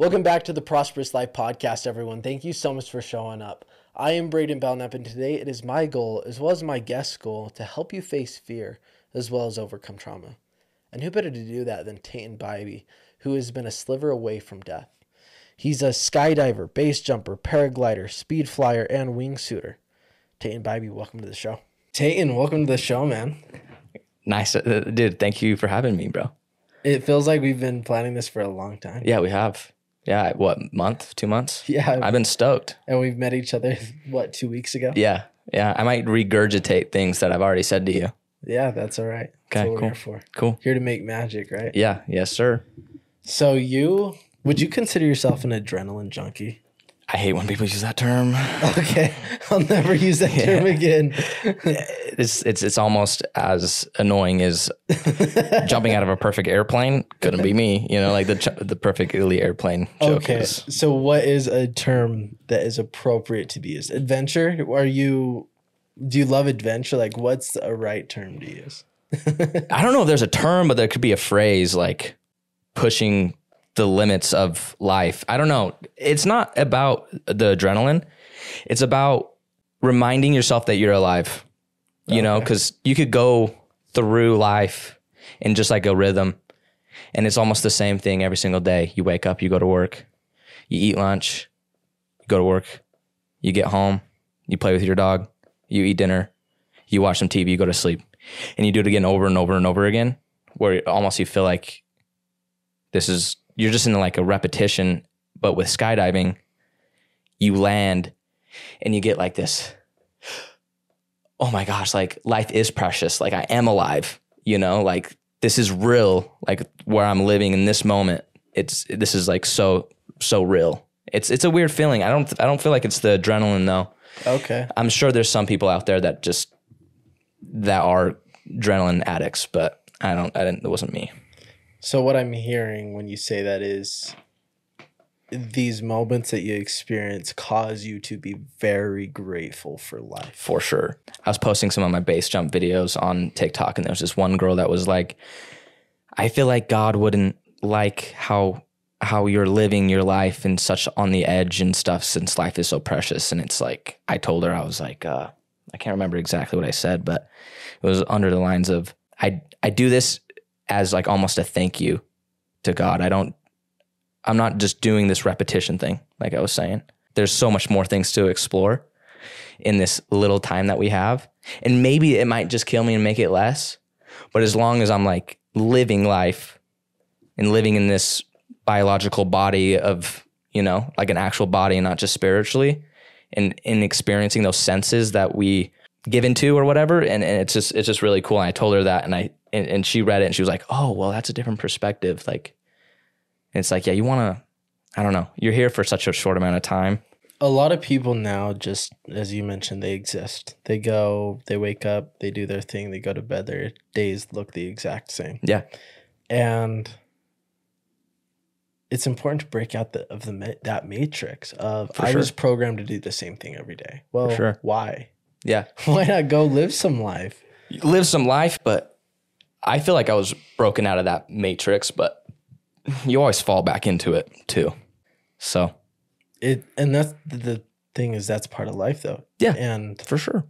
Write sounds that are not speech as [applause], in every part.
Welcome back to the Prosperous Life Podcast, everyone. Thank you so much for showing up. I am Braiden Belnap, and today it is my goal, as well as my guest's goal, to help you face fear as well as overcome trauma. And who better to do that than Tayton Bybee, who has been a sliver away from death? He's a skydiver, base jumper, paraglider, speed flyer, and wingsuiter. Tayton Bybee, welcome to the show. Tayton, welcome to the show, man. Nice, uh, dude. Thank you for having me, bro. It feels like we've been planning this for a long time. Yeah, we have. Yeah, what month? Two months? [laughs] Yeah. I've been stoked. And we've met each other, [laughs] what, two weeks ago? Yeah, yeah. I might regurgitate things that I've already said to you. Yeah, that's all right. That's Okay, cool. here for. Cool. Here to make magic, right? Yeah. Yes, sir. So you would you consider yourself an adrenaline junkie? I hate when people use that term. [laughs] Okay, I'll never use that term again. [laughs] It's it's it's almost as annoying as [laughs] jumping out of a perfect airplane. Couldn't be me. You know, like the ch- the perfectly airplane joke okay, is. so what is a term that is appropriate to be used? Adventure? Are you? Do you love adventure? Like, what's a right term to use? I don't know if there's a term, but there could be a phrase like pushing the limits of life. I don't know. It's not about the adrenaline. It's about reminding yourself that you're alive. You oh, know, because you could go through life in just like a rhythm, and it's almost the same thing every single day. You wake up, you go to work, you eat lunch, you go to work, you get home, you play with your dog, you eat dinner, you watch some TV, you go to sleep, and you do it again over and over and over again, where almost you feel like this is you're just in like a repetition. But with skydiving, you land and you get like this. [gasps] Oh my gosh, like life is precious. Like I am alive, you know, like this is real. Like where I'm living in this moment, it's this is like so so real. It's it's a weird feeling. I don't I don't feel like it's the adrenaline though. Okay, I'm sure there's some people out there that just that are adrenaline addicts, but I don't. I didn't. It wasn't me. So what I'm hearing when you say that is these moments that you experience cause you to be very grateful for life. for sure. I was posting some of my base jump videos on TikTok, and there was this one girl that was like, "I feel like God wouldn't like how how you're living your life and such on the edge and stuff, since life is so precious." And it's like I told her, I was like, uh, I can't remember exactly what I said, but it was under the lines of, "I I do this as like almost a thank you to God. I don't." I'm not just doing this repetition thing, like I was saying. There's so much more things to explore in this little time that we have. And maybe it might just kill me and make it less. But as long as I'm like living life and living in this biological body of, you know, like an actual body and not just spiritually and in experiencing those senses that we give into or whatever. And, and it's just it's just really cool. And I told her that and I and, and she read it and she was like, Oh, well, that's a different perspective. Like it's like, yeah, you wanna I don't know. You're here for such a short amount of time. a lot of people now just as you mentioned they exist they go they wake up they do their thing they go to bed their days look the exact same Yeah. and it's important to break out the, of the that matrix of For i sure. was programmed to do the same thing every day well sure. why Yeah. [laughs] why not go live some life live some life, but I feel like I was broken out of that matrix, but you always fall back into it too. So, it and that's the, thing is that's part of life though Yeah. and for sure.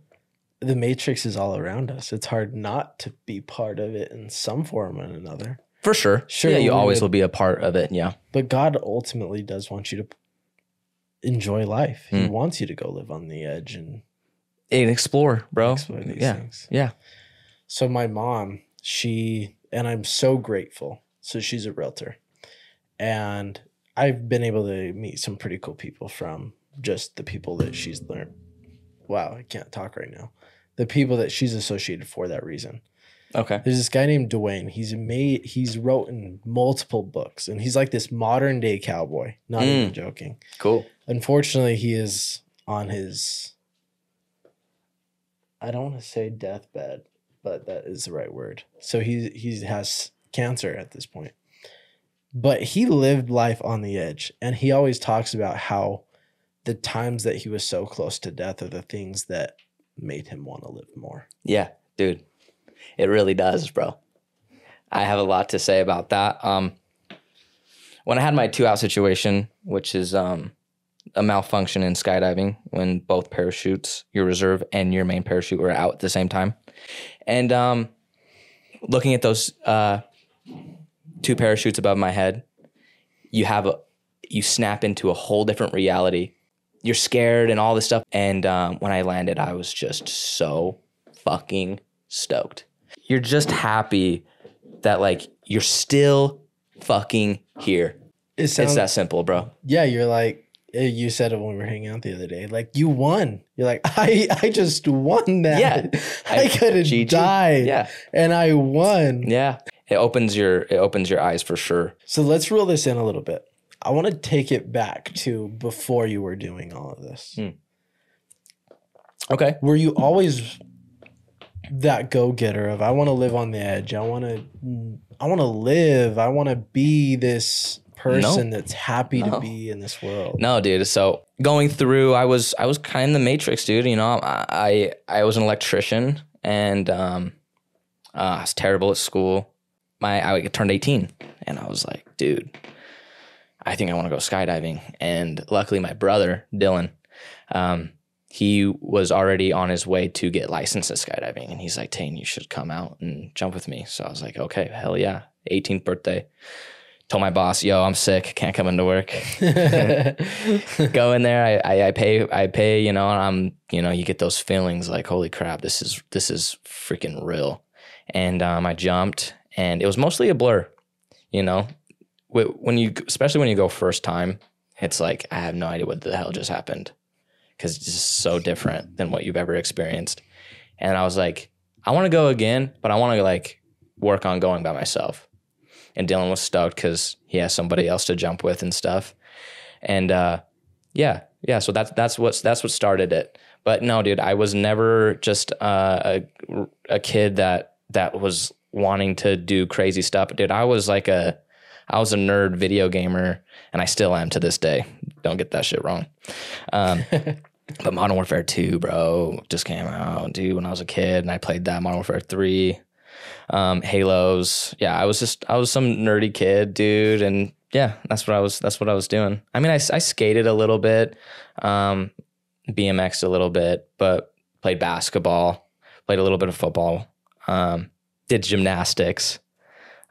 the matrix is all around us it's hard not to be part of it in some form or another For sure. Sure, Yeah, you always would- will be a part of it. Yeah. But God ultimately does want you to enjoy life. He Mm. wants you to go live on the edge and And explore, bro. explore these yeah. things. Yeah. So my mom, she and I'm so grateful. So she's a realtor. And I've been able to meet some pretty cool people from just the people that she's learned. Wow, I can't talk right now. The people that she's associated for that reason. Okay. There's this guy named Dwayne. He's made he's written multiple books and he's like this modern day cowboy. Not even mm. joking. Cool. Unfortunately, he is on his I don't want to say deathbed, but that is the right word. So he he has cancer at this point. But he lived life on the edge and he always talks about how the times that he was so close to death are the things that made him want to live more. Yeah, dude. It really does, bro. I have a lot to say about that. Um when I had my two out situation, which is um, a malfunction in skydiving when both parachutes, your reserve and your main parachute, were out at the same time, and um, looking at those uh, two parachutes above my head, you have a you snap into a whole different reality. You're scared and all this stuff. And um, when I landed, I was just so fucking stoked. You're just happy that like you're still fucking here. It It's that simple, bro. yeah, you're like you said it when we were hanging out the other day. Like you won. You're like [laughs] I I just won that. Yeah. [laughs] I, I- could have died. Yeah. and I won. Yeah. It opens your it opens your eyes for sure. So let's reel this in a little bit. I want to take it back to before you were doing all of this. Hmm. Okay. Were you always that go getter of I want to live on the edge. I want to I want to live. I want to be this person that's happy No. to be in this world. No, dude. So going through, I was I was kind of the matrix, dude. You know, I I, I was an electrician, and um, uh, I was terrible at school. My I turned eighteen, and I was like, dude, I think I want to go skydiving. And luckily, my brother Dylan, um, he was already on his way to get licensed at skydiving, and he's like, Tane, you should come out and jump with me. So I was like, okay, hell yeah, 18th birthday. Told my boss, yo, I'm sick, can't come into work [laughs] go in there. I, I, I pay, I pay, you know, and I'm, you know, you get those feelings like, holy crap, this is, this is freaking real. And um, I jumped and it was mostly a blur, you know, when you, especially when you go first time, it's like, I have no idea what the hell just happened because it's just so different than what you've ever experienced. And I was like, I want to go again, but I want to like work on going by myself. And Dylan was stoked because he has somebody else to jump with and stuff. And uh, yeah, yeah. So that's that's what that's what started it. But no, dude, I was never just uh, a a kid that that was wanting to do crazy stuff. Dude, I was like a I was a nerd video gamer, and I still am to this day. Don't get that shit wrong. Um, [laughs] but Modern Warfare 2, bro, just came out, dude, when I was a kid, and I played that Modern Warfare 3, um, Halos. Yeah, I was just I was some nerdy kid, dude, and yeah, that's what I was. That's what I was doing. I mean, I, I skated a little bit, um, BMX a little bit, but played basketball, played a little bit of football, um, did gymnastics,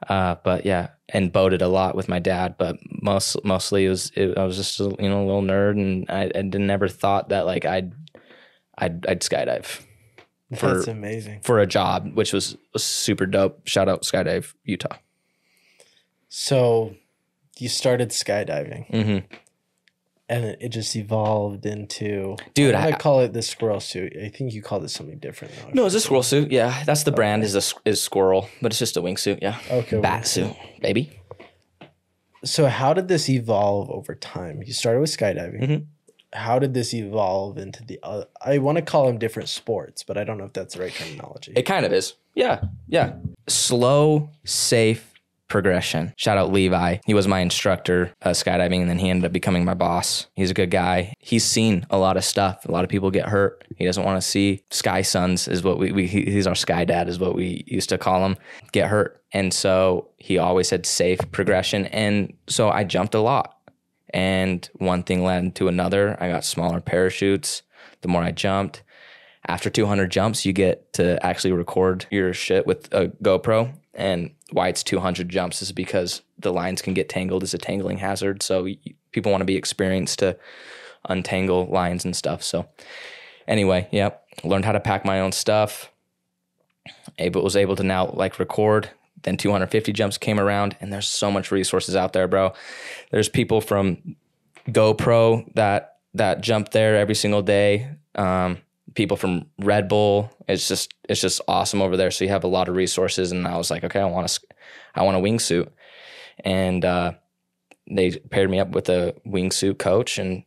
uh, but yeah, and boated a lot with my dad. But most mostly it was it, I was just a, you know a little nerd, and I, I never thought that like I'd I'd, I'd skydive for- That's amazing. for a job, which was, was super dope. Shout out Skydive Utah. So you started skydiving hmm and it, it just evolved into Dude, I, I- call it the squirrel suit. I think you called it something different though. No, it's a squirrel suit. Yeah, that's the brand is a s- is squirrel, but it's just a wingsuit. Yeah, Okay. bat suit, baby. So how did this evolve over time? You started with skydiving. Mhm. How did this evolve into the? I want to call them different sports, but I don't know if that's the right terminology. It kind of is. Yeah, yeah. Slow, safe progression. Shout out Levi. He was my instructor uh, skydiving, and then he ended up becoming my boss. He's a good guy. He's seen a lot of stuff. A lot of people get hurt. He doesn't want to see sky sons, is what we, we he's our sky dad, is what we used to call him, get hurt. And so he always said safe progression. And so I jumped a lot. And one thing led to another. I got smaller parachutes the more I jumped. After 200 jumps, you get to actually record your shit with a GoPro. And why it's 200 jumps is because the lines can get tangled as a tangling hazard. So people want to be experienced to untangle lines and stuff. So anyway, yep, learned how to pack my own stuff. Able was able to now like record. Then 250 jumps came around, and there's so much resources out there, bro. There's people from GoPro that that jump there every single day. Um, people from Red Bull. It's just it's just awesome over there. So you have a lot of resources. And I was like, okay, I want to I want a wingsuit, and uh, they paired me up with a wingsuit coach, and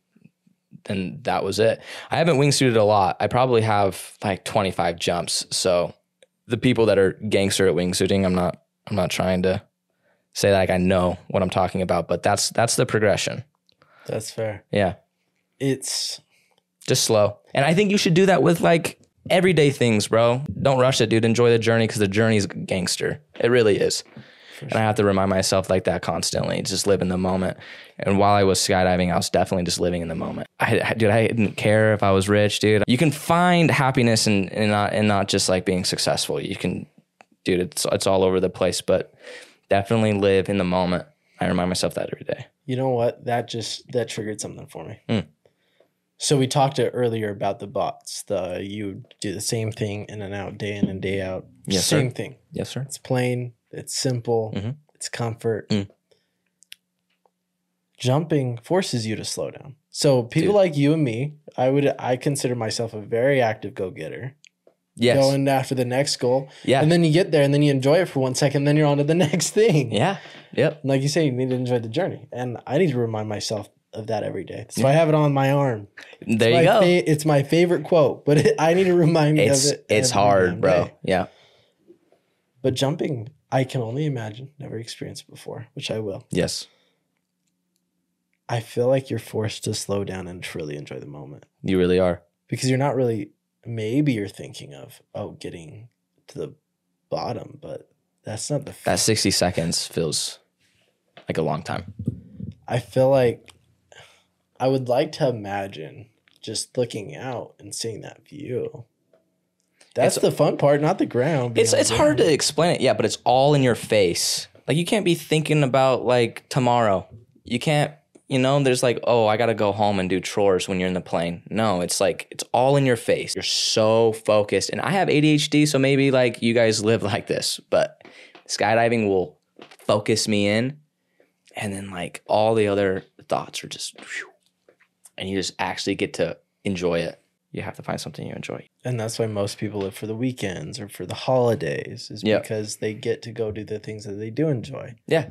then that was it. I haven't wingsuited a lot. I probably have like 25 jumps. So the people that are gangster at wingsuiting, I'm not I'm not trying to say like I know what I'm talking about, but that's that's the progression. That's fair. Yeah It's just slow. And I think you should do that with like everyday things, bro. Don't rush it, dude. Enjoy the journey because the journey is gangster. It really is. and I have to remind myself like that constantly. Just live in the moment. And while I was skydiving, I was definitely just living in the moment. I, I dude, I didn't care if I was rich, dude. You can find happiness in, in not in not just like being successful. You can, dude, it's it's all over the place. But definitely live in the moment. I remind myself that every day. You know what? That just that triggered something for me. Mm. So we talked earlier about the bots. The you do the same thing in and out, day in and day out. Yes, sir. same thing. Yes, sir. It's plain. It's simple. Mhm. It's comfort. Mm. Jumping forces you to slow down. So people Dude. like you and me, I would I consider myself a very active go getter. Yes. Going after the next goal. yeah. And then you get there and then you enjoy it for one second, then you're on to the [laughs] next thing. yeah. Yep. Like you say, you need to enjoy the journey. And I need to remind myself of that every day. So I have it on my arm. There you go. fa- it's my favorite quote, but it, [laughs] I need to remind me it's of it. it's hard, bro. day. Yeah. But jumping, I can only imagine. Never experienced before, which I will. Yes. I feel like you're forced to slow down and truly enjoy the moment You really are. because you're not really. Maybe you're thinking of oh getting to the bottom, but that's not the. f- That 60 seconds feels like a long time. I feel like I would like to imagine just looking out and seeing that view. That's It's- the fun part, not the ground. It's it's hard to explain it. Yeah, but it's all in your face. Like you can't be thinking about like tomorrow. You can't, you know, there's like, oh, I got to go home and do chores when you're in the plane. No, it's like it's all in your face. You're so focused. And I have ADHD, so maybe like you guys live [laughs] like this, but skydiving will focus me in and then like all the other thoughts are just phew, and you just actually get to enjoy it. You have to find something you enjoy. And that's why most people live for the weekends or for the holidays, is Yeah. because they get to go do the things that they do enjoy. Yeah.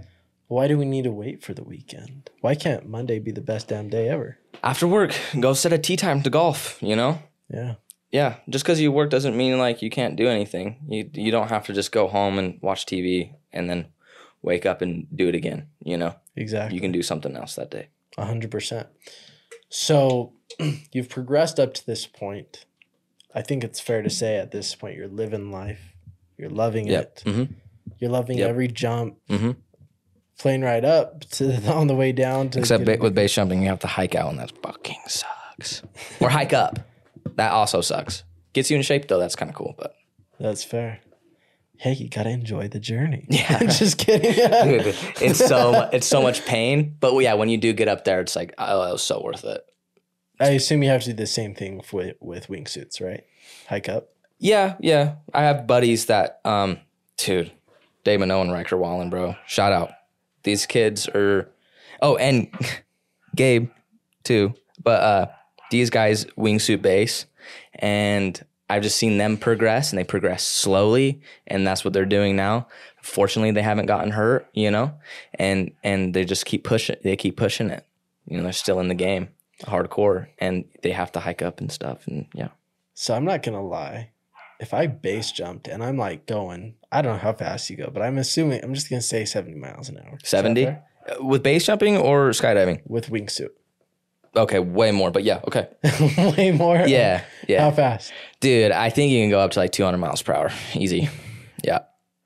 Why do we need to wait for the weekend? Why can't Monday be the best damn day ever? After work, go set a tea time to golf, you know? Yeah. Yeah, just because you work doesn't mean like you can't do anything. You you don't have to just go home and watch TV and then wake up and do it again. You know, Exactly. you can do something else that day. A hundred percent. So [clears throat] you've progressed up to this point. I think it's fair to say at this point you're living life. You're loving Yep. it. Mm-hmm. You're loving Yep. every jump. Mhm. Plane right up to [laughs] on the way down to Except ba- with base jumping, you have to hike out, and that fucking sucks. or [laughs] hike up. That also sucks. Gets you in shape though. That's kind of cool. But that's fair. Hey, you gotta enjoy the journey. [laughs] Yeah. I'm just kidding. Dude, it's so it's so much pain. But yeah, when you do get up there, it's like oh, that was so worth it. I assume you have to do the same thing with with wingsuits, right? Hike up. Yeah, yeah. I have buddies that, um, dude, Dave Minow and Riker Wallen, bro. Shout out. These kids are, oh, and [laughs] Gabe too. But uh, these guys wingsuit base, and I've just seen them progress, and they progress slowly, and that's what they're doing now. Fortunately, they haven't gotten hurt, you know, and and they just keep pushing. They keep pushing it. You know, they're still in the game, hardcore, and they have to hike up and stuff, and yeah. So I'm not gonna lie. If I base jumped and I'm like going, I don't know how fast you go, but I'm assuming I'm just gonna say 70 miles an hour. 70? Uh, with base jumping or skydiving with wingsuit. okay way more but yeah okay [laughs] Way more. yeah yeah How fast? dude i think you can go up to like 200 miles per hour easy yeah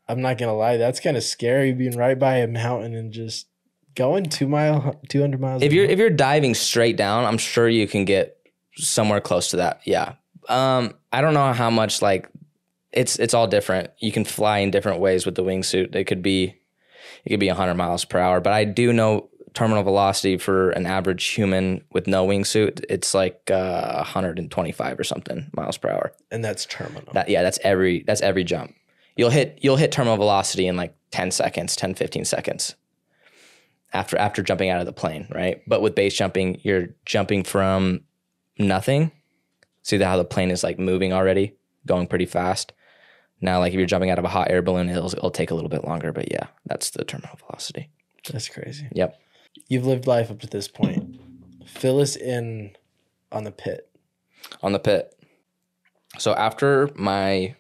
I'm not gonna lie. That's kind of scary being right by a mountain and just going two mile, 200 miles. if you're hour. if you're diving straight down i'm sure you can get somewhere close to that yeah um i don't know how much like it's it's all different you can fly in different ways with the wingsuit it could be it could be 100 miles per hour but i do know terminal velocity for an average human with no wingsuit it's like uh 125 or something miles per hour and that's terminal. That yeah, that's every that's every jump. You'll hit you'll hit terminal velocity in like 10 seconds, 10 15 seconds. After after jumping out of the plane, right? But with base jumping, you're jumping from nothing. See how the plane is like moving already, going pretty fast. Now, like if you're jumping out of a hot air balloon, it'll it'll take a little bit longer, but yeah, that's the terminal velocity. that's crazy. Yep. You've lived life up to this point. Fill us in on the pit. on the pit. So after my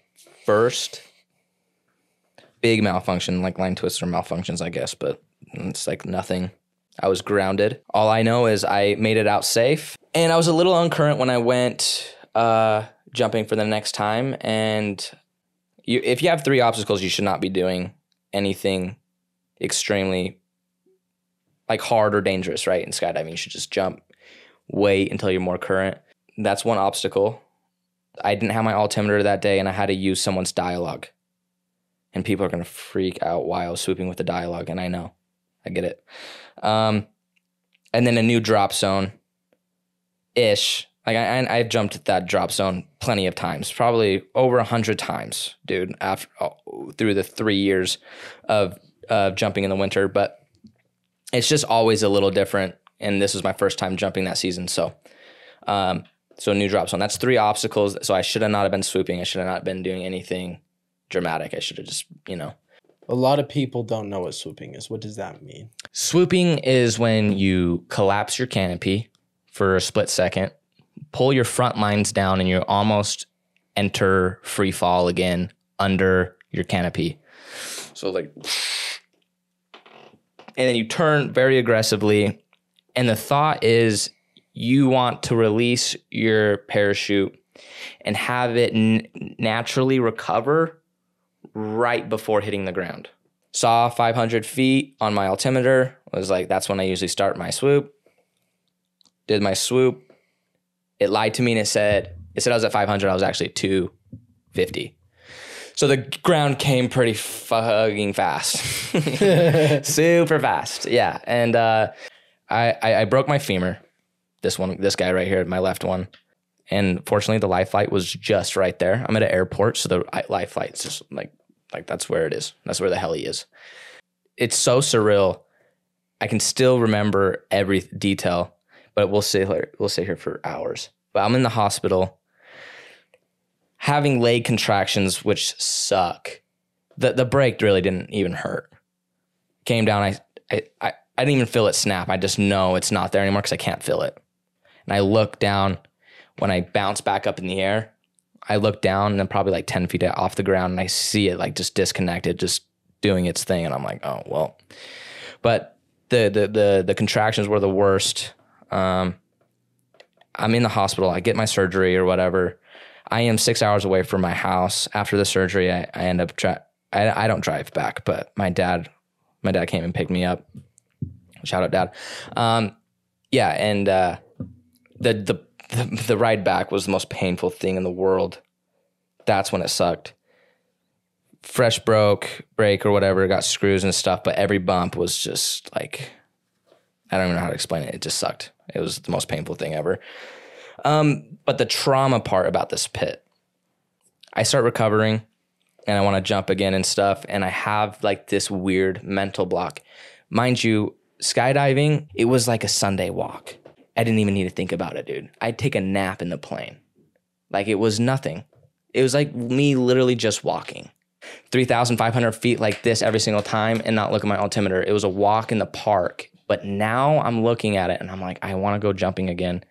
first big malfunction, like line twister malfunctions, I guess, but it's like nothing. I was grounded. All I know is I made it out safe, and I was a little uncurrent when I went uh, jumping for the next time. And you, if you have three obstacles, you should not be doing anything extremely like hard or dangerous, right? In skydiving, you should just jump, wait until you're more current. That's one obstacle. I didn't have my altimeter that day and I had to use someone's dialogue. And people are going to freak out why I was swooping with the dialogue. And I know, I get it. Um, and then a new drop zone ish. Like I, I, I've jumped that drop zone plenty of times, probably over a hundred times, dude. After oh, through the three years of uh, jumping in the winter, but it's just always a little different. And this was my first time jumping that season, so um, so new drop zone. That's three obstacles. So I should have not have been swooping. I should have not been doing anything dramatic. I should have just you know. A lot of people don't know what swooping is. What does that mean? Swooping is when you collapse your canopy for a split second, pull your front lines down, and you almost enter free fall again under your canopy. So like and then you turn very aggressively. And the thought is you want to release your parachute and have it n- naturally recover right before hitting the ground. Saw 500 feet on my altimeter, was like, that's when I usually start my swoop. Did my swoop. It lied to me and it said, it said I was at 500, I was actually 250. So the ground came pretty fucking fast, [laughs] super fast. Yeah, and uh, I, I, I broke my femur. This one, this guy right here, my left one, and fortunately the life flight was just right there. I'm at an airport, so the life flight's just like like that's where it is. That's where the heli is. It's so surreal. I can still remember every detail, but we'll sit here, we'll sit here for hours. But I'm in the hospital having leg contractions, which suck. The the break really didn't even hurt. Came down, I I I, I didn't even feel it snap. I just know it's not there anymore because I can't feel it. And I look down when I bounce back up in the air. I look down and I'm probably like 10 feet off the ground and I see it like just disconnected, just doing its thing. And I'm like, oh, well. But the the the, the contractions were the worst. Um, I'm in the hospital. I get my surgery or whatever. I am six hours away from my house. After the surgery, I, I end up tra- I, I don't drive back, but my dad, my dad came and picked me up. Shout out, dad. Um, yeah, and uh, the, the the the ride back was the most painful thing in the world. That's when it sucked. Fresh broke, break or whatever, got screws and stuff, but every bump was just like I don't even know how to explain it. It just sucked. It was the most painful thing ever. Um, but the trauma part about this pit, I start recovering and I want to jump again and stuff. And I have like this weird mental block. Mind you, skydiving, it was like a Sunday walk. I didn't even need to think about it, dude. I'd take a nap in the plane. Like it was nothing. It was like me literally just walking. 3,500 feet like this every single time and not look at my altimeter. It was a walk in the park. But now I'm looking at it and I'm like, I want to go jumping again.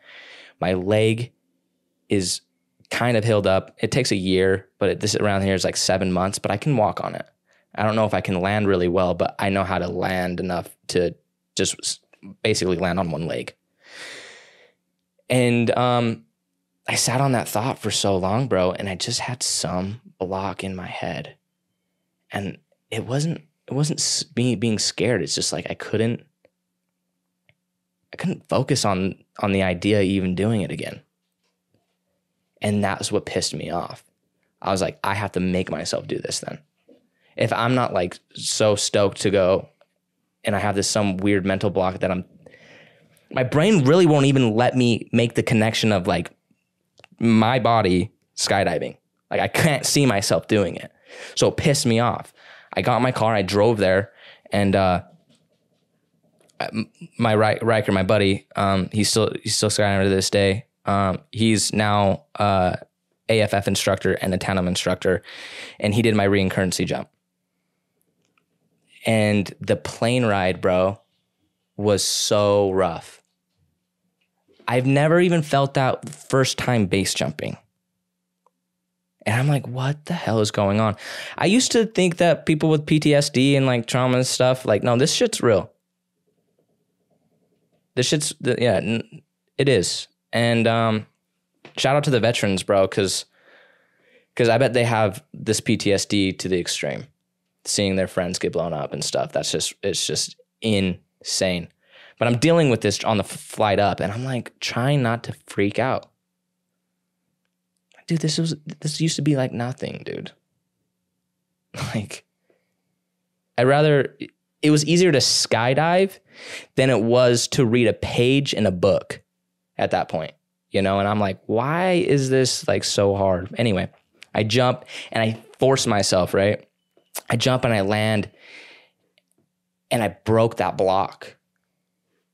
My leg is kind of healed up. It takes a year, but it, this around here is like seven months, but I can walk on it. I don't know if I can land really well, but I know how to land enough to just basically land on one leg. And um, I sat on that thought for so long, bro, and I just had some block in my head. And it wasn't it wasn't me being scared. It's just like I couldn't I couldn't focus on on the idea of even doing it again. And that's what pissed me off. I was like, I have to make myself do this then. If I'm not like so stoked to go and I have this some weird mental block that I'm my brain really won't even let me make the connection of like my body skydiving. Like I can't see myself doing it. So it pissed me off. I got in my car, I drove there, and uh, my Riker, my buddy, um, he's still he's still skydiving to this day. Um, he's now uh, AFF instructor and a tandem instructor, and he did my reincurrency jump. And the plane ride, bro, was so rough. I've never even felt that first time base jumping. And I'm like, what the hell is going on? I used to think that people with PTSD and like trauma and stuff, like, no, this shit's real. This shit's yeah, it is. And um, shout out to the veterans, bro, because because I bet they have this PTSD to the extreme. seeing their friends get blown up and stuff. That's just it's just insane. But I'm dealing with this on the flight up, and I'm like trying not to freak out. Dude, this was this used to be like nothing, dude. [laughs] Like, I'd rather. It was easier to skydive than it was to read a page in a book at that point, you know. And I'm like, why is this like so hard? Anyway, I jump and I force myself, right? I jump and I land and I broke that block.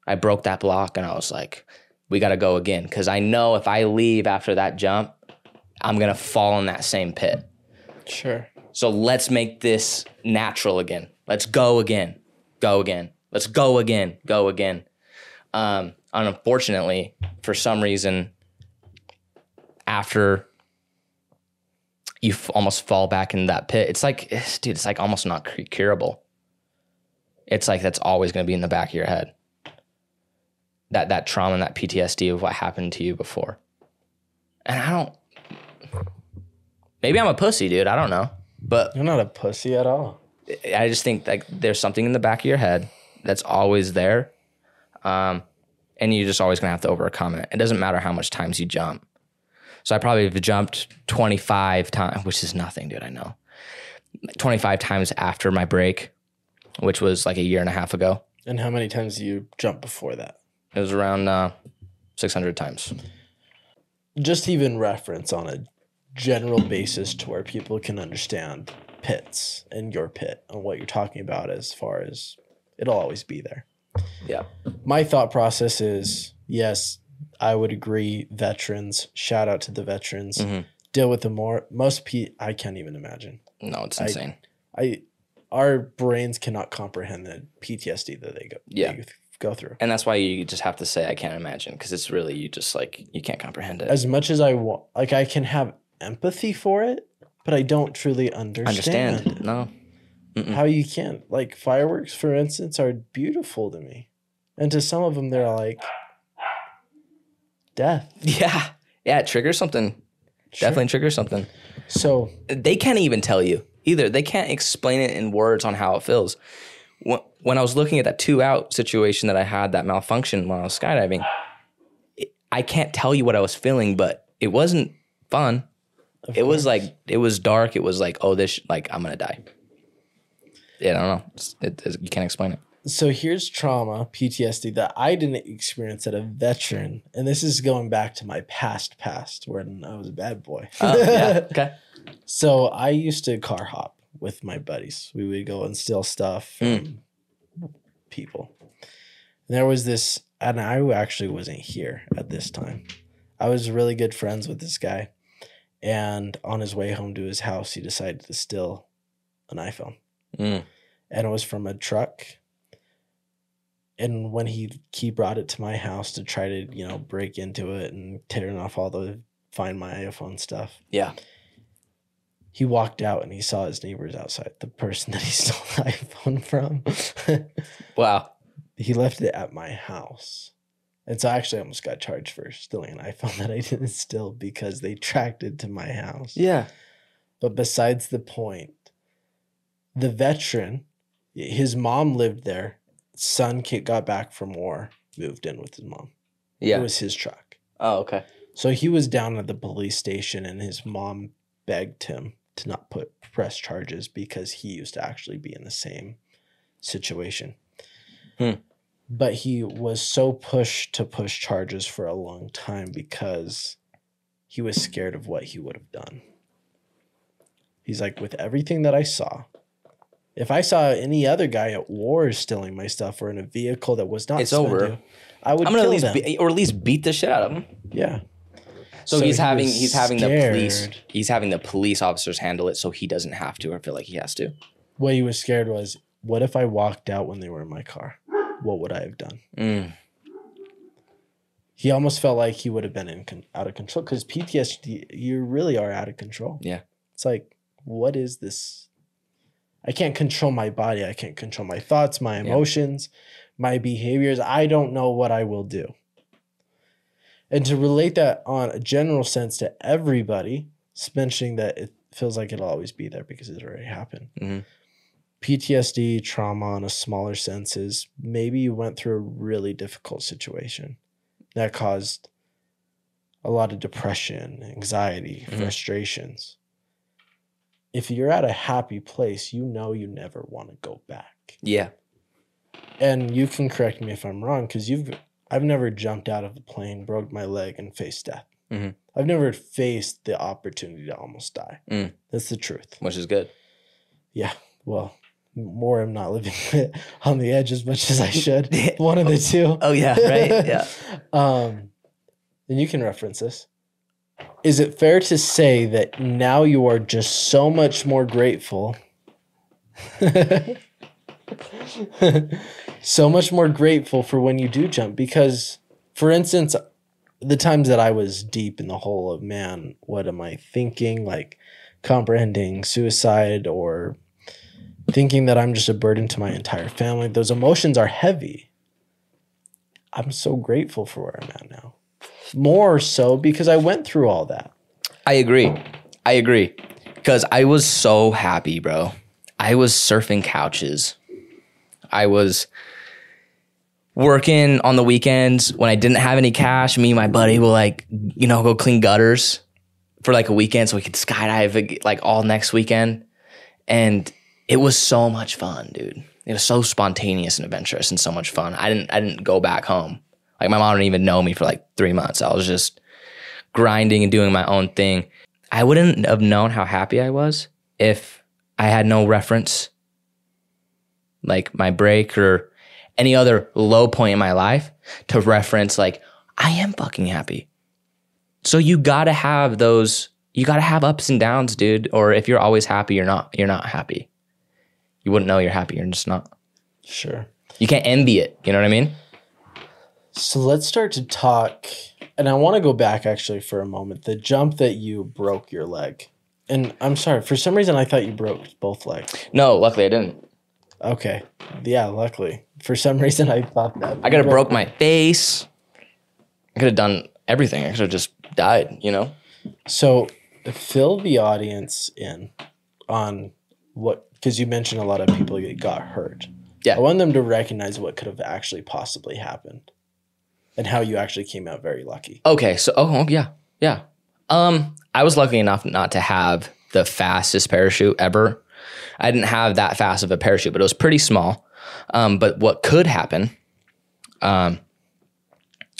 I broke that block and I was like, we got to go again. Cause I know if I leave after that jump, I'm going to fall in that same pit. Sure. So let's make this natural again. Let's go again. Go again. Let's go again. Go again. Um, and unfortunately, for some reason, after you f- almost fall back in that pit, it's like, [sighs] dude, it's like almost not curable. It's like that's always going to be in the back of your head. That that trauma and that PTSD of what happened to you before. And I don't. Maybe I'm a pussy, dude. I don't know, but You're not a pussy at all. I just think like there's something in the back of your head that's always there, um, and you're just always gonna have to overcome it. It doesn't matter how much times you jump. So I probably have jumped 25 times, which is nothing, dude. I know. 25 times after my break, which was like a year and a half ago. And how many times do you jump before that? It was around uh, 600 times. Just even reference on a general basis to where people can understand pits and your pit and what you're talking about as far as it'll always be there. Yeah. My thought process is yes, I would agree. Veterans, shout out to the veterans. Mhm. Deal with the more most pe I can't even imagine. No, it's I- insane. I our brains cannot comprehend the PTSD that they go Yeah. they go through. and that's why you just have to say I can't imagine because it's really you just like you can't comprehend it. As much as I want, like I can have empathy for it, but I don't truly understand, Understand? No. Mm-mm. how you can't Like fireworks, for instance, are beautiful to me, and to some of them, they're like death. [laughs] Yeah. Yeah. It triggers something. Sure. Definitely triggers something. So they can't even tell you either. They can't explain it in words on how it feels. When, when I was looking at that two out situation that I had that malfunction when I was skydiving, I can't tell you what I was feeling, but it wasn't fun. Of It was like it was dark. It was like oh this like I'm gonna die. Yeah, I don't know. It's, it, it's- you can't explain it. so here's trauma PTSD that I didn't experience at a veteran, and this is going back to my past past when I was a bad boy. Oh, yeah. [laughs] Okay. So I used to car hop with my buddies. We would go and steal stuff hmm. from people. And there was this, and I actually wasn't here at this time. I was really good friends with this guy, and on his way home to his house, he decided to steal an iPhone, Mm. and it was from a truck. And when he he brought it to my house to try to you know break into it and tearing off all the find my iPhone stuff, Yeah. he walked out and he saw his neighbors outside, the person that he [laughs] stole the iPhone from. [laughs] Wow. he left it at my house. And so I actually almost got charged for stealing an iPhone [laughs] that I didn't steal because they tracked it to my house. Yeah. But besides the point, the veteran, his mom lived there. Son kid got back from war, moved in with his mom. Yeah. It was his truck. oh, okay. So he was down at the police station and his mom begged him to not put press charges because he used to actually be in the same situation. Hmm. But he was so pushed to push charges for a long time because he was scared of what he would have done. He's like, with everything that I saw, if I saw any other guy at war stealing my stuff or in a vehicle that was not It's over. I would I'm gonna at least be, or at least beat the shit out of him. yeah. So, So he's he having he's having the police he's having the police officers handle it so he doesn't have to or feel like he has to. what he was scared was what if I walked out when they were in my car? What would I have done? Mm. He almost felt like he would have been in con- out of control because PTSD, you really are out of control. Yeah. It's like, what is this? I can't control my body. I can't control my thoughts, my emotions, my behaviors. I don't know what I will do. And to relate that on a general sense to everybody, mentioning that it feels like it'll always be there because it already happened. Mhm. PTSD trauma in a smaller sense is maybe you went through a really difficult situation that caused a lot of depression, anxiety, Mhm. frustrations. If you're at a happy place, you know you never want to go back. Yeah. And you can correct me if I'm wrong because you've I've never jumped out of the plane, broke my leg, and faced death. Mhm. I've never faced the opportunity to almost die. Mm. That's the truth. Which is good. Yeah. Well, more I'm not living [laughs] on the edge as much as I should. [laughs] One of the two. Oh yeah, right? Yeah. [laughs] um, and you can reference this. Is it fair to say that now you are just so much more grateful? so much more grateful for when you do jump because, for instance, the times that I was deep in the hole of man, what am I thinking? Like comprehending suicide or thinking that I'm just a burden to my entire family. Those emotions are heavy. I'm so grateful for where I'm at now. More so because I went through all that. I agree. I agree. Because I was so happy, bro. I was surfing couches. I was working on the weekends when I didn't have any cash. Me and my buddy will like, you know, go clean gutters for like a weekend so we could skydive like all next weekend. And it was so much fun, dude. It was so spontaneous and adventurous and so much fun. I didn't I didn't go back home. Like my mom didn't even know me for like three months. I was just grinding and doing my own thing. I wouldn't have known how happy I was if I had no reference, like my break or any other low point in my life to reference, like, I am fucking happy. So you gotta have those, you gotta have ups and downs, dude. Or if you're always happy, you're not, you're not happy. You wouldn't know you're happy, you're just not. Sure. You can't envy it. You know what I mean? So let's start to talk. And I want to go back actually for a moment. The jump that you broke your leg. And I'm sorry, for some reason I thought you broke both legs. No, luckily I didn't. Okay. Yeah, luckily. For some reason I thought that. I could have broke my face. I could have done everything. I could have just died, you know? So fill the audience in on what because you mentioned a lot of people that got hurt. Yeah. I want them to recognize what could have actually possibly happened and how you actually came out very lucky. Okay, so oh oh, yeah, yeah. Um, I was lucky enough not to have the fastest parachute ever. I didn't have that fast of a parachute, but it was pretty small. Um, but what could happen? Um,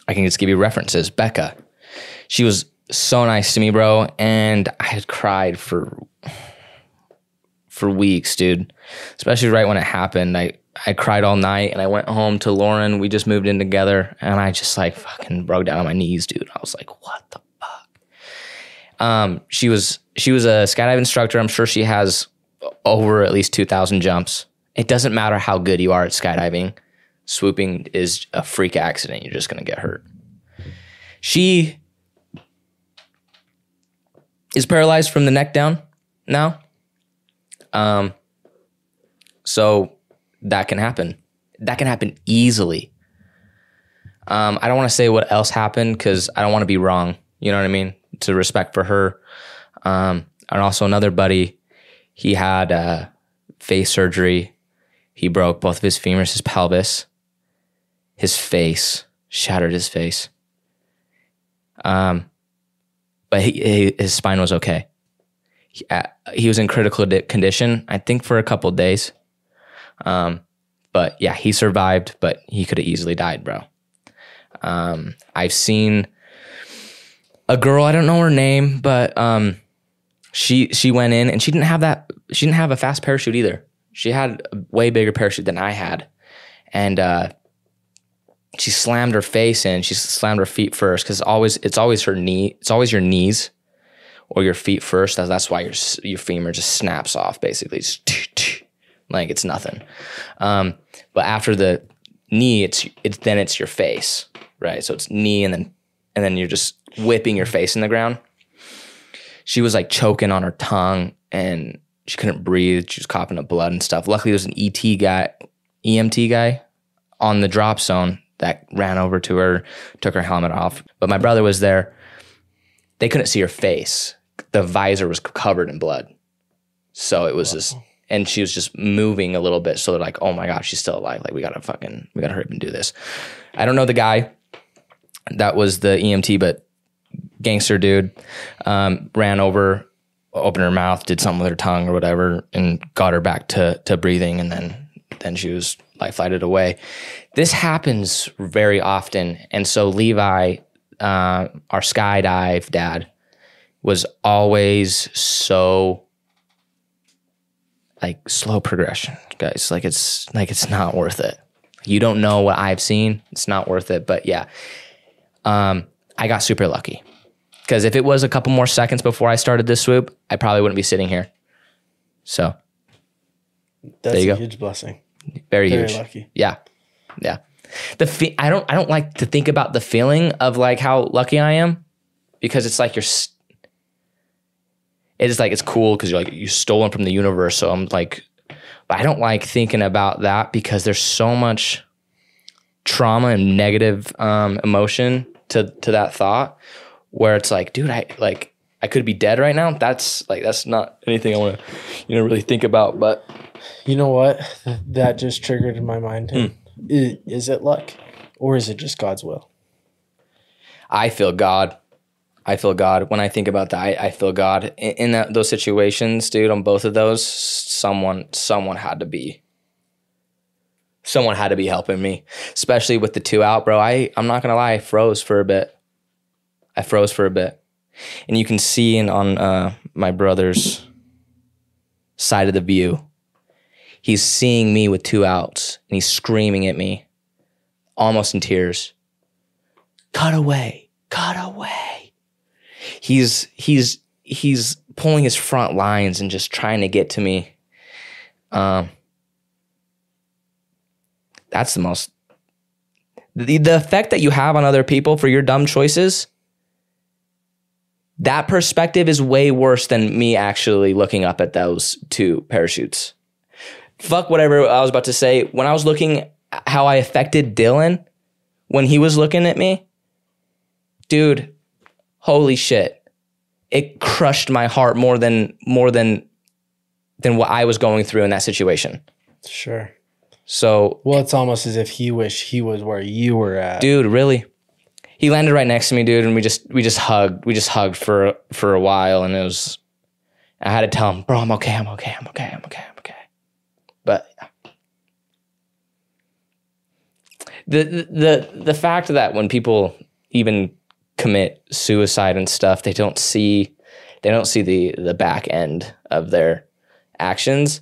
I can just give you references. Becca, she was so nice to me, bro, and I had cried for for weeks, dude. Especially right when it happened. I I cried all night and I went home to Lauren. We just moved in together and I just like fucking broke down on my knees, dude. I was like, what the fuck? Um, she was she was a skydive instructor. I'm sure she has over at least 2000 jumps. It doesn't matter how good you are at skydiving. Swooping is a freak accident. You're just going to get hurt. She is paralyzed from the neck down now. Um so that can happen. That can happen easily. Um, I don't want to say what else happened because I don't want to be wrong. You know what I mean? To respect for her. Um, and also another buddy, he had uh, face surgery. He broke both of his femurs, his pelvis, his face, shattered his face. Um, but he, he, his spine was okay. He, was in critical condition, I think, for a couple days. Um, but yeah, he survived, but he could have easily died, bro. Um, I've seen a girl, I don't know her name, but um, she she went in and she didn't have that. She didn't have a fast parachute either. She had a way bigger parachute than I had, and uh, she slammed her face in. She slammed her feet first because always it's always her knee. It's always your knees or your feet first. That's, that's why your your femur just snaps off basically. Like it's nothing. Um, but after the knee, it's it's then it's your face, right? So it's knee and then and then you're just whipping your face in the ground. She was like choking on her tongue and she couldn't breathe. She was coughing up blood and stuff. Luckily, there was an ET guy, EMT guy, on the drop zone that ran over to her, took her helmet off. But my brother was there. They couldn't see her face. The visor was covered in blood, so it was just and she was just moving a little bit. So they're like, oh my gosh, she's still alive. Like we gotta fucking we gotta hurry up and do this. I don't know the guy that was the EMT, but gangster dude um, ran over, opened her mouth, did something with her tongue or whatever, and got her back to to breathing, and then then she was life flighted away. This happens very often, and so Levi, uh, our skydive dad, was always so like slow progression, guys. Like it's like it's not worth it. You don't know what I've seen. It's not worth it. But yeah, um, I got super lucky because if it was a couple more seconds before I started this swoop, I probably wouldn't be sitting here. So That's There you a go. huge blessing. very, Very huge. lucky. Yeah, yeah. The fe- I don't I don't like to think about the feeling of like how lucky I am because it's like you're. It's like it's cool because you're like you stolen from the universe. So I'm like, but I don't like thinking about that because there's so much trauma and negative um, emotion to to that thought where it's like, dude, I like I could be dead right now. That's like that's not anything I want to you know really think about. But You know what? That just triggered in my mind. Hmm. I- Is it luck or is it just God's will? I feel God. I feel God when I think about that. I, I feel God in, in that, those situations, dude. On both of those, someone someone had to be. Someone had to be helping me, especially with the two out, bro. I I'm not gonna lie, I froze for a bit. I froze for a bit, and you can see in on uh, my brother's side of the view. He's seeing me with two outs, and he's screaming at me, almost in tears cut away, cut away. He's he's he's pulling his front lines and just trying to get to me. Um, that's the most the, the effect that you have on other people for your dumb choices. That perspective is way worse than me actually looking up at those two parachutes. Fuck whatever I was about to say. When I was looking how I affected Dylan when he was looking at me, dude, holy shit. It crushed my heart more than more than than what I was going through in that situation. Sure. So, Well, it's almost as if he wished he was where you were at. dude, really? He landed right next to me, dude, and we just we just hugged. We just hugged for for a while and it was I had to tell him, "Bro, I'm okay. I'm okay. I'm okay. I'm okay. I'm okay." But the the the fact that when people even commit suicide and stuff, they don't see they don't see the the back end of their actions.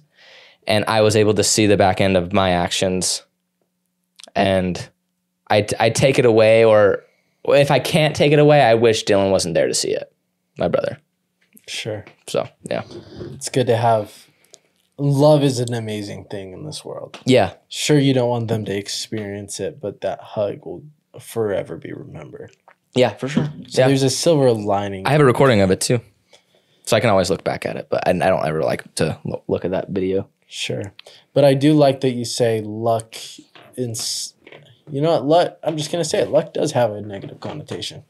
And I was able to see the back end of my actions. And I I take it away or if I can't take it away, I wish Dylan wasn't there to see it. My brother. Sure. So, yeah. It's good to have. Love is an amazing thing in this world. Yeah. Sure, you don't want them to experience it, but that hug will forever be remembered. Yeah, for sure. So yeah. there's a silver lining. I have a recording of it too. So I can always look back at it, but I, I don't ever like to lo- look at that video. Sure. But I do like that you say luck in you know what luck I'm just going to say it luck does have a negative connotation.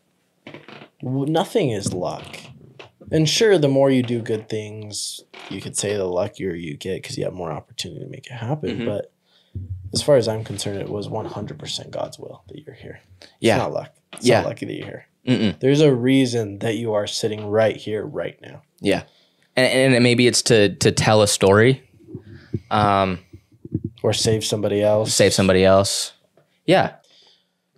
Nothing is luck. And sure the more you do good things, you could say the luckier you get cuz you have more opportunity to make it happen, Mhm. but as far as I'm concerned it was 100% God's will that you're here. It's Yeah. not luck. It's Yeah. lucky that you're here. Mm-mm. There's a reason that you are sitting right here right now. Yeah. And, and maybe it's to to tell a story, um, Or save somebody else. save somebody else. Yeah.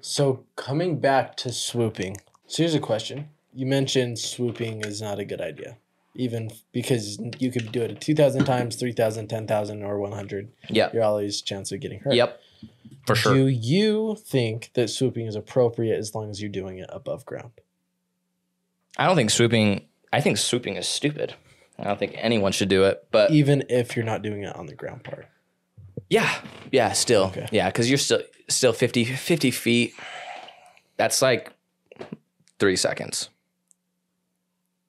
So coming back to swooping. So here's a question. You mentioned swooping is not a good idea. Even because you could do it 2,000 times, 3,000, 10,000, or 100. Yeah. You're always chance of getting hurt. Yep. For sure. Do you think that swooping is appropriate as long as you're doing it above ground? I don't think swooping. I think swooping is stupid. I don't think anyone should do it. But Even if you're not doing it on the ground part. yeah, yeah, still, Okay. yeah, because you're still still 50, 50 feet. That's like three seconds.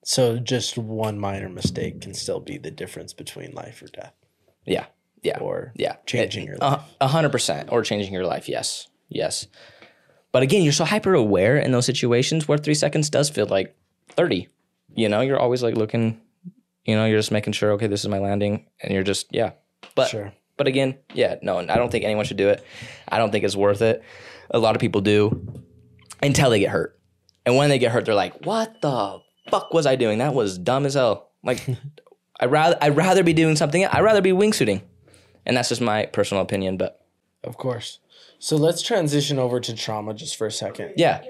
So just one minor mistake can still be the difference between life or death. Yeah, yeah. Or Yeah, Changing eh, your eh, life. A hundred percent, or changing your life. Yes, yes. But again, you're so hyper aware in those situations where three seconds does feel like thirty. You know, you're always like looking You know, you're just making sure, okay, this is my landing, and you're just yeah. But sure. but again, yeah, no, I don't think anyone should do it. I don't think it's worth it. A lot of people do until they get hurt. And when they get hurt, they're like, "What the fuck was I doing? That was dumb as hell." Like, [laughs] I'd rather I'd rather be doing something. I'd rather be wingsuiting, and that's just my personal opinion. But Of course. So let's transition over to trauma just for a second. yeah,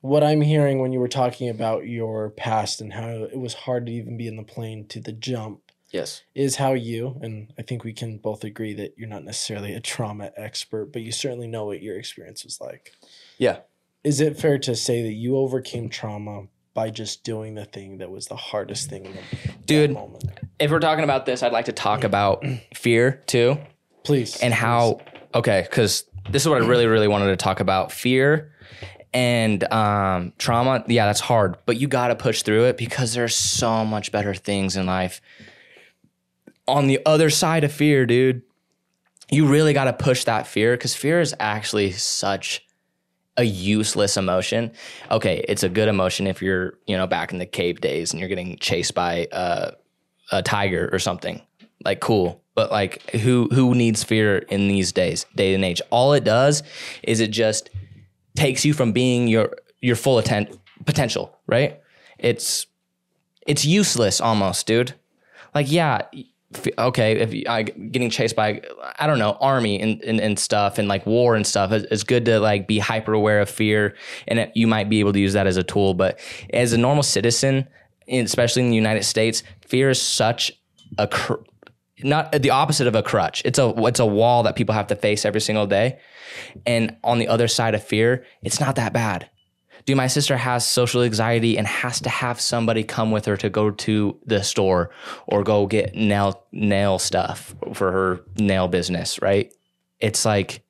What I'm hearing when you were talking about your past and how it was hard to even be in the plane to the jump yes, is how you, and I think we can both agree that you're not necessarily a trauma expert, but you certainly know what your experience was like. yeah, Is it fair to say that you overcame trauma by just doing the thing that was the hardest thing in the Dude. moment? If we're talking about this, I'd like to talk about fear too. Please. and how okay because this is what i really really wanted to talk about fear and um, trauma yeah that's hard but you gotta push through it because there's so much better things in life on the other side of fear dude you really gotta push that fear because fear is actually such a useless emotion okay it's a good emotion if you're you know back in the cave days and you're getting chased by uh, a tiger or something. Like cool. But like who who needs fear in these days day and age? All it does is it just takes you from being your your full atten- potential right? It's it's useless almost dude. Like yeah okay if I getting chased by i don't know army and, and, and stuff and like war and stuff it's, it's good to like be hyper aware of fear and it, you might be able to use that as a tool. But as a normal citizen especially in the united states fear is such a cr- not the opposite of a crutch. It's a it's a wall that people have to face every single day. And on the other side of fear, it's not that bad. Dude, my sister has social anxiety and has to have somebody come with her to go to the store or go get nail nail stuff for her nail business, right? It's like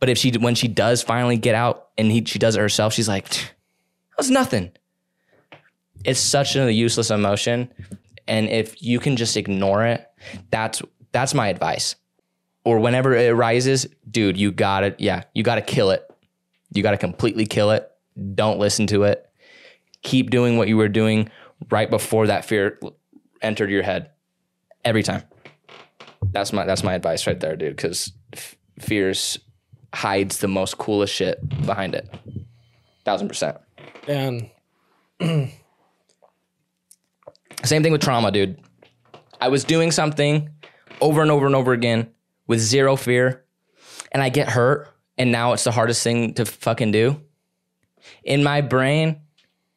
but if she when she does finally get out and he, she does it herself, she's like, that was nothing. It's such a useless emotion and if you can just ignore it that's that's my advice. Or whenever it rises dude you gotta yeah you gotta kill it. You gotta completely kill it. Don't listen to it. Keep doing what you were doing right before that fear entered your head. Every time. That's my that's my advice right there dude because f- fears hides the most coolest shit behind it. Thousand percent. And [clears throat] Same thing with trauma, dude. I was doing something over and over and over again with zero fear, and I get hurt, and now it's the hardest thing to fucking do. In my brain,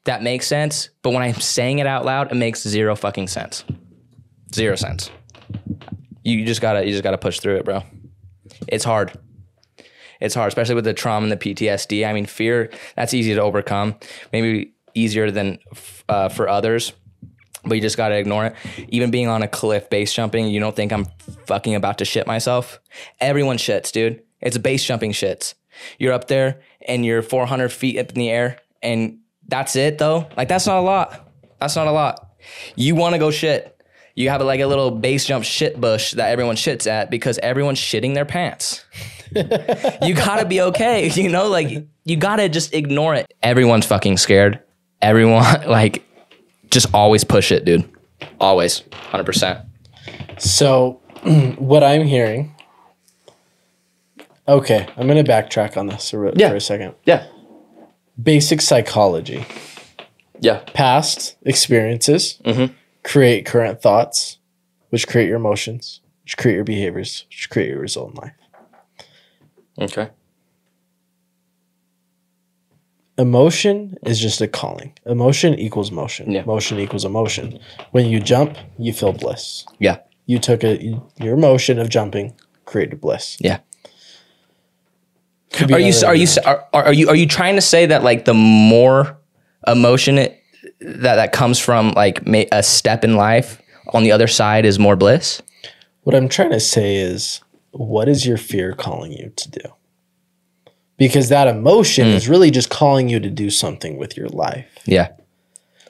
that makes sense, but when I'm saying it out loud, it makes zero fucking sense. Zero sense. You just gotta you just gotta push through it, bro. It's hard. It's hard, especially with the trauma and the PTSD. I mean, fear that's easy to overcome. Maybe easier than uh, for others but you just gotta ignore it. Even being on a cliff base jumping, you don't think I'm fucking about to shit myself. Everyone shits, dude. It's base jumping shits. You're up there and you're 400 feet up in the air, and that's it though. Like that's not a lot. That's not a lot. You want to go shit. You have like a little base jump shit bush that everyone shits at because everyone's shitting their pants. [laughs] you gotta be okay. [laughs] You know, like you gotta just ignore it. Everyone's fucking scared. Everyone [laughs] like just always push it, dude. Always, hundred percent. So, [clears throat] what I'm hearing. Okay, I'm gonna backtrack on this for, Yeah. for a second. Yeah, Basic psychology: yeah, past experiences Mhm. create current thoughts, which create your emotions, which create your behaviors, which create your result in life. okay, Emotion is just a calling. Emotion equals motion. Yeah. Motion equals emotion. When you jump, you feel bliss. yeah, You took a your emotion of jumping created bliss. yeah. Are you are you are, are you are you trying to say that like the more emotion it, that that comes from like a step in life on the other side is more bliss? What I'm trying to say is, what is your fear calling you to do? Because that emotion Hmm. is really just calling you to do something with your life. Yeah,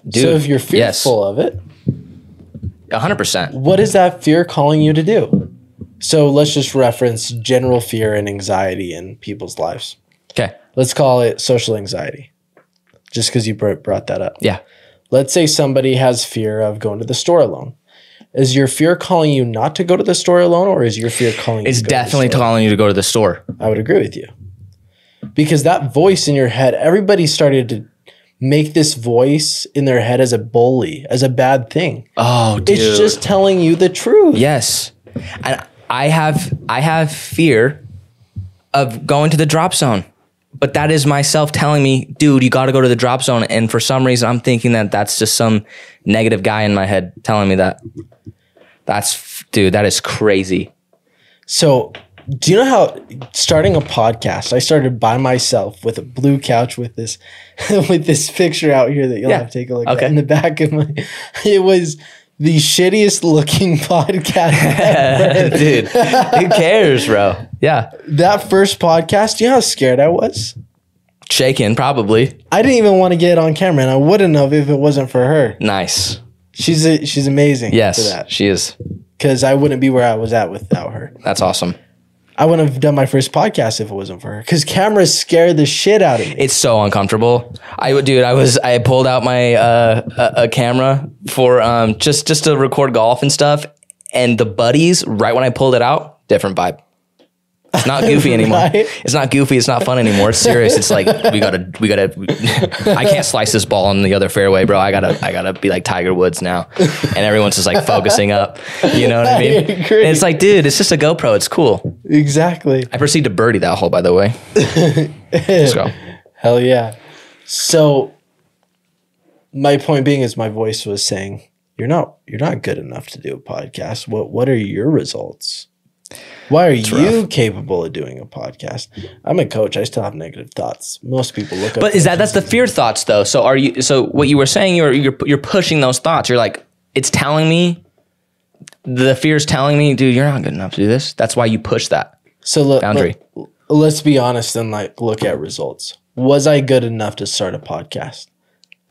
dude. so if you're yes. fearful of it, hundred percent. what is that fear calling you to do? So let's just reference general fear and anxiety in people's lives. Okay, Let's call it social anxiety, just because you brought that up. yeah, let's say somebody has fear of going to the store alone. Is your fear calling you not to go to the store alone, or is your fear calling you It's to go to the definitely calling you to go to the store. I would agree with you. Because that voice in your head, everybody started to make this voice in their head as a bully, as a bad thing. Oh, dude. It's just telling you the truth. Yes. And I have I have fear of going to the drop zone. But that is myself telling me, dude, you got to go to the drop zone. And for some reason, I'm thinking that that's just some negative guy in my head telling me that. That's, dude, that is crazy. So, do you know how starting a podcast, I started by myself with a blue couch with this [laughs] with this picture out here that you'll Yeah. have to take a look Okay. at in the back of my [laughs] it was the shittiest looking [laughs] podcast ever. dude, who cares, bro? Yeah. that first podcast, do you know how scared I was? Shaking, probably. I didn't even want to get on camera, and I wouldn't have if it wasn't for her. Nice. She's a, she's amazing. for Yes, she is. because I wouldn't be where I was at without her. That's awesome. I wouldn't have done my first podcast if it wasn't for her. Because cameras scare the shit out of me. It's so uncomfortable. I would, dude. I was, I pulled out my uh, a, a camera for um just just to record golf and stuff, and the buddies right when I pulled it out, different vibe. It's not goofy [laughs] anymore. Right. It's not goofy. It's not fun anymore. It's serious. It's like we gotta, we gotta. I can't slice this ball on the other fairway, bro. I gotta, I gotta be like Tiger Woods now, and everyone's just like focusing up. You know what I [laughs] mean? And agree. it's like, dude, it's just a GoPro. It's cool. exactly. I proceed to birdie that hole, by the way. [laughs] Let's go. Hell yeah. So my point being is my voice was saying, You're not you're not good enough to do a podcast. What what are your results? Why are you capable of doing a podcast? I'm a coach. I still have negative thoughts. Most people look up. But is that that's the fear thoughts though? So are you? So what you were saying, you're you're you're pushing those thoughts. You're like, it's telling me, the fear's telling me, dude, you're not good enough to do this. That's why you push that. so let, boundary. Let, let's be honest and like look at results. Was I good enough to start a podcast?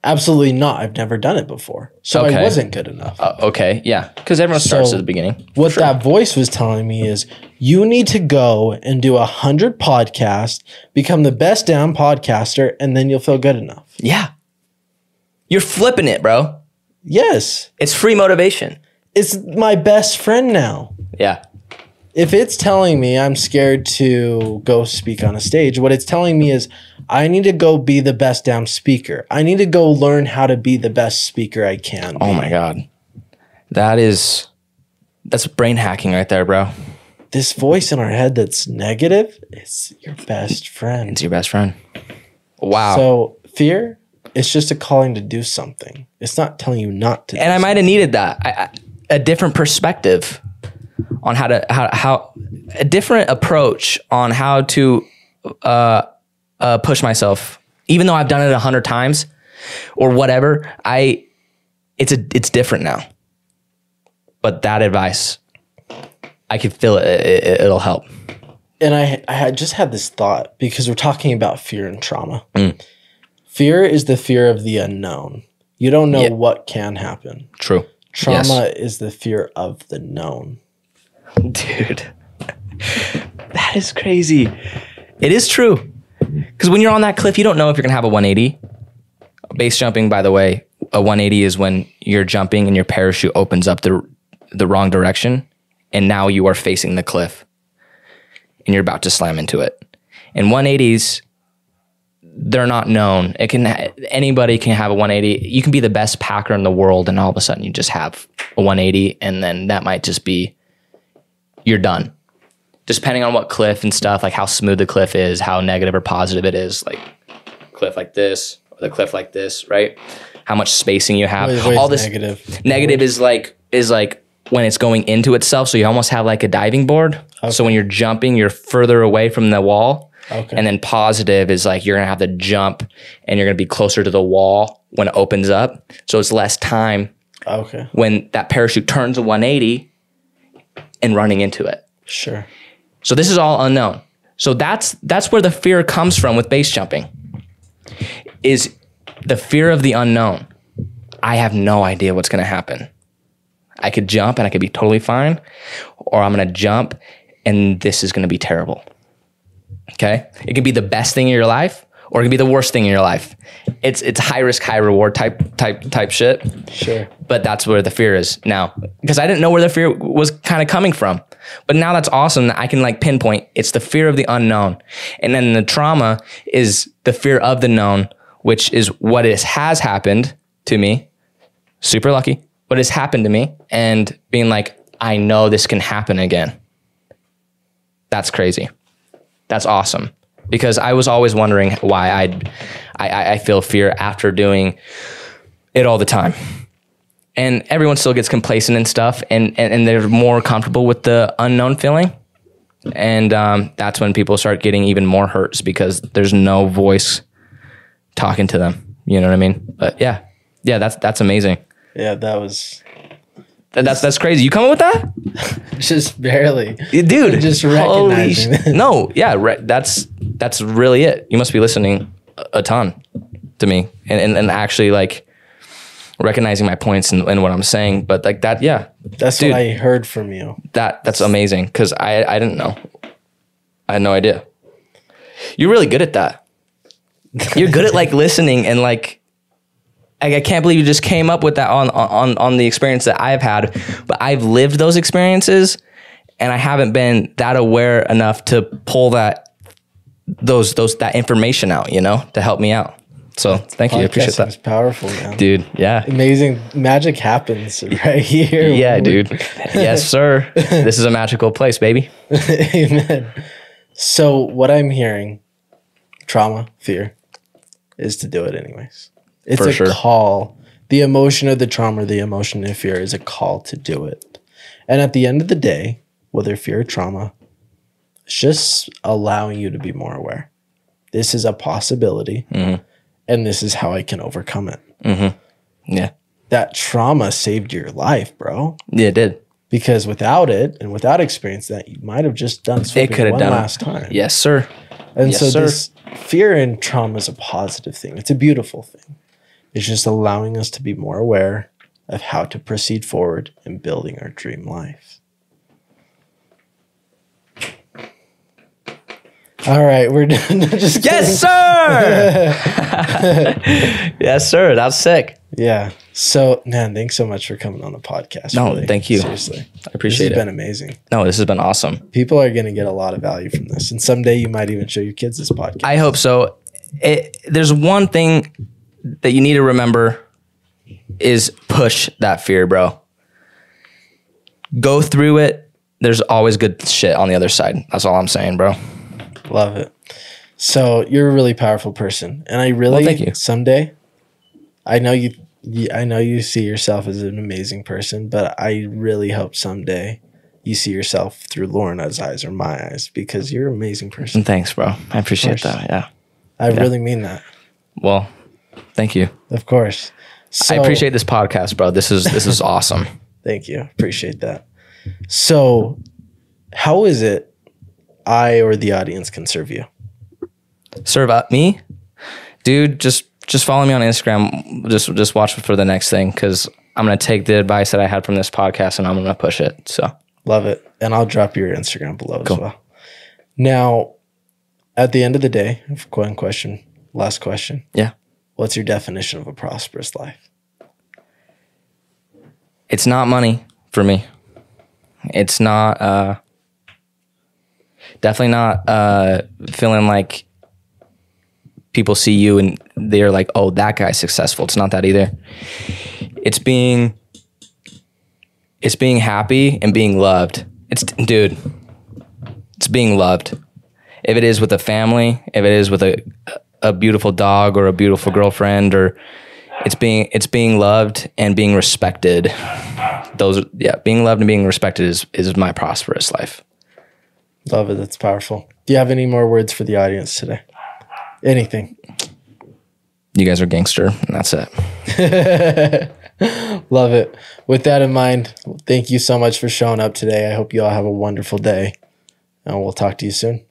Absolutely not. I've never done it before. So Okay. I wasn't good enough. Uh, okay, yeah, because everyone starts So- at the beginning. what that voice was telling me is you need to go and do a hundred podcasts, become the best damn podcaster, and then you'll feel good enough. Yeah, you're flipping it, bro. Yes, It's free motivation. it's my best friend now. Yeah, If it's telling me I'm scared to go speak on a stage, what it's telling me is I need to go be the best damn speaker. I need to go learn how to be the best speaker I can. Oh be. my god, that is that's brain hacking right there, bro. This voice in our head that's negative, it's your best friend. It's your best friend. Wow. So fear, it's just a calling to do something. It's not telling you not to. and I might have needed that I, I, a different perspective on how to how how a different approach on how to uh, uh, push myself. Even though I've done it a hundred times or whatever, I it's a it's different now. But that advice, I could feel it. it it'll help. and I I had just had this thought because we're talking about fear and trauma. Mm. Fear is the fear of the unknown. You don't know Yeah. what can happen. True, Trauma is the fear of the known. [laughs] dude. [laughs] that is crazy. It is true. Because when you're on that cliff, you don't know if you're gonna have a 180. Base jumping, by the way, a 180 is when you're jumping and your parachute opens up the the wrong direction, and now you are facing the cliff, and you're about to slam into it. And 180s, they're not known. It can anybody can have a 180. You can be the best packer in the world, and all of a sudden you just have a 180, and then that might just be you're done. Just depending on what cliff and stuff, like how smooth the cliff is, how negative or positive it is, like cliff like this, or the cliff like this, right? How much spacing you have. What is All this negative. negative is like is like when it's going into itself. So you almost have like a diving board. So when you're jumping, you're further away from the wall. Okay. And then positive is like you're gonna have to jump and you're gonna be closer to the wall when it opens up. So it's less time Okay. when that parachute turns a 180 and running into it. Sure. So this is all unknown. So that's that's where the fear comes from with base jumping. Is the fear of the unknown. I have no idea what's going to happen. I could jump and I could be totally fine or I'm going to jump and this is going to be terrible. Okay? It can be the best thing in your life or it can be the worst thing in your life. It's it's high risk, high reward type type type shit. Sure. But that's where the fear is now because I didn't know where the fear was kind of coming from. But now that's awesome that I can like pinpoint it's the fear of the unknown. And then the trauma is the fear of the known, which is what is has happened to me. Super lucky. What has happened to me and being like I know this can happen again. That's crazy. That's awesome because I was always wondering why I'd, I I feel fear after doing it all the time. And everyone still gets complacent and stuff, and, and, and they're more comfortable with the unknown feeling. And um, that's when people start getting even more hurts because there's no voice talking to them. You know what I mean? But yeah, yeah, that's that's amazing. Yeah, that was That's that's crazy. You coming with that, [laughs] just barely. dude? Just holy recognizing sh- no, yeah, re- that's that's really it. You must be listening a- a ton to me and and, and actually like recognizing my points and, and what I'm saying. But like that, yeah, That's Dude. what I heard from you. that that's amazing because I I didn't know. I had no idea. You're really good at that. You're good at like [laughs] listening and like. I I can't believe you just came up with that on on on the experience that I've had, but I've lived those experiences, and I haven't been that aware enough to pull that those those that information out, you know, to help me out. So thank you, I appreciate that, powerful, man. dude. Yeah, Amazing magic happens [laughs] right here. yeah, [laughs] dude. yes, sir. This is a magical place, baby. [laughs] Amen. So what I'm hearing, trauma, fear, is to do it anyways. It's For a sure. call. The emotion of the trauma, the emotion of fear is a call to do it. And at the end of the day, whether fear or trauma, it's just allowing you to be more aware. This is a possibility, Mhm. and this is how I can overcome it. Mm-hmm. Yeah, That trauma saved your life, bro. yeah, it did. Because without it and without experience that, you might have just done swimming could have one done it. last time. Yes, sir. And Yes, so sir. this fear and trauma is a positive thing. It's a beautiful thing. It's just allowing us to be more aware of how to proceed forward in building our dream life. All right, we're done. [laughs] Just Yes, sir. [laughs] yes, sir. That's sick. Yeah. So, man, thanks so much for coming on the podcast. No, thank you. Seriously, I this appreciate has it. been amazing. No, this has been awesome. People are going to get a lot of value from this, and someday you might even show your kids this podcast. I hope so. It, there's one thing that you need to remember is push that fear, bro. Go through it. There's always good shit on the other side. That's all I'm saying, bro. Love it. So you're a really powerful person, and I really thank you. someday. I know you. I know you see yourself as an amazing person, but I really hope someday you see yourself through Lorna's eyes or my eyes because you're an amazing person. And thanks, bro. I appreciate that. Yeah. I really mean that. Well, thank you. Of course. So, I appreciate this podcast, bro. This is this is [laughs] awesome. Thank you. Appreciate that. So, how is it I or the audience can serve you? serve up me, dude. Just just follow me on Instagram. Just just watch for the next thing because I'm gonna take the advice that I had from this podcast and I'm gonna push it. So Love it. And I'll drop your Instagram below as well. Now, at the end of the day, one question, last question. Yeah. What's your definition of a prosperous life? it's not money for me. It's not uh definitely not uh feeling like people see you and they're like, oh, that guy's successful. It's not that either. It's being it's being happy and being loved. It's dude, it's being loved. If it is with a family, if it is with a a beautiful dog or a beautiful girlfriend or it's being it's being loved and being respected those are, yeah being loved and being respected is is my prosperous life Love it. That's powerful. Do you have any more words for the audience today? Anything? you guys are gangster and that's it [laughs] Love it. With that in mind, thank you so much for showing up today. I hope you all have a wonderful day, and we'll talk to you soon.